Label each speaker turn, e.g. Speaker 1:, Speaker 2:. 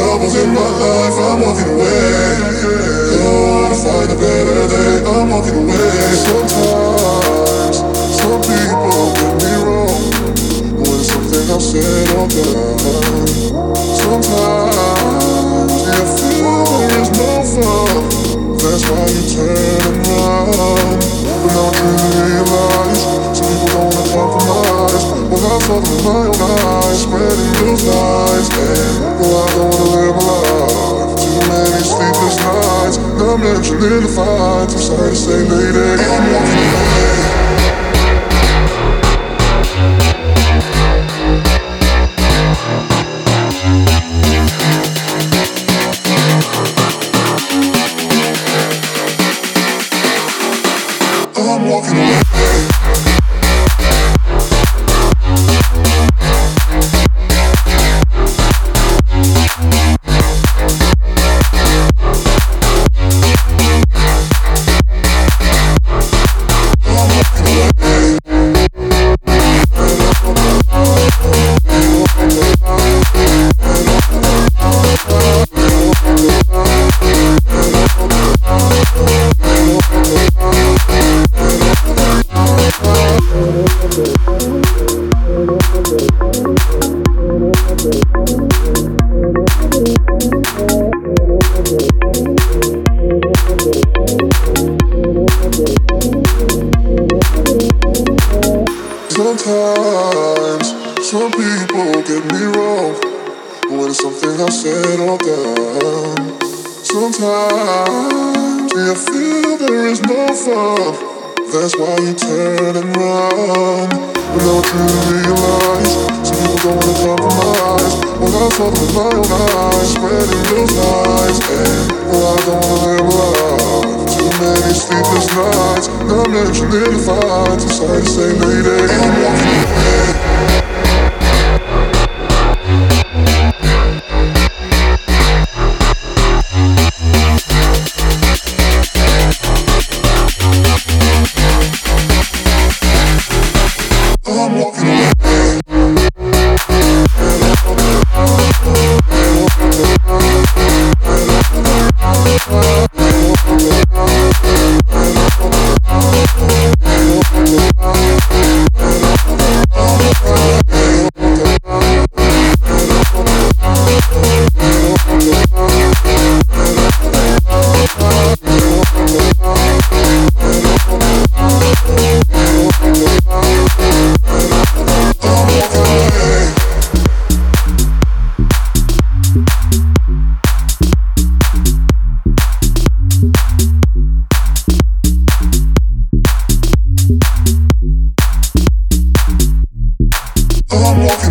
Speaker 1: troubles in my life. I'm walking away. Better day. I'm walking away. Sometimes some people get me wrong when something I've said or done. Sometimes you feel there is no fun. That's why you turn and run. But now I truly realize some people don't wanna compromise. Well, I saw them with my own eyes, spreading those lies. And well, I don't wanna live a life. Too many sleepless nights. Not mentioning the fights. I'm sorry to say, lady, I'm walking away. I'm walking away. Some people get me wrong when it's something I said or done. Sometimes Do you feel there is no fun. That's why you turn and run. But now I truly realize some people don't wanna compromise. Well, I them with my own eyes, spreading those lies. And well, I don't wanna live a life. Too many sleepless nights, mentioning the fights. I'm sorry to say, lady, walking.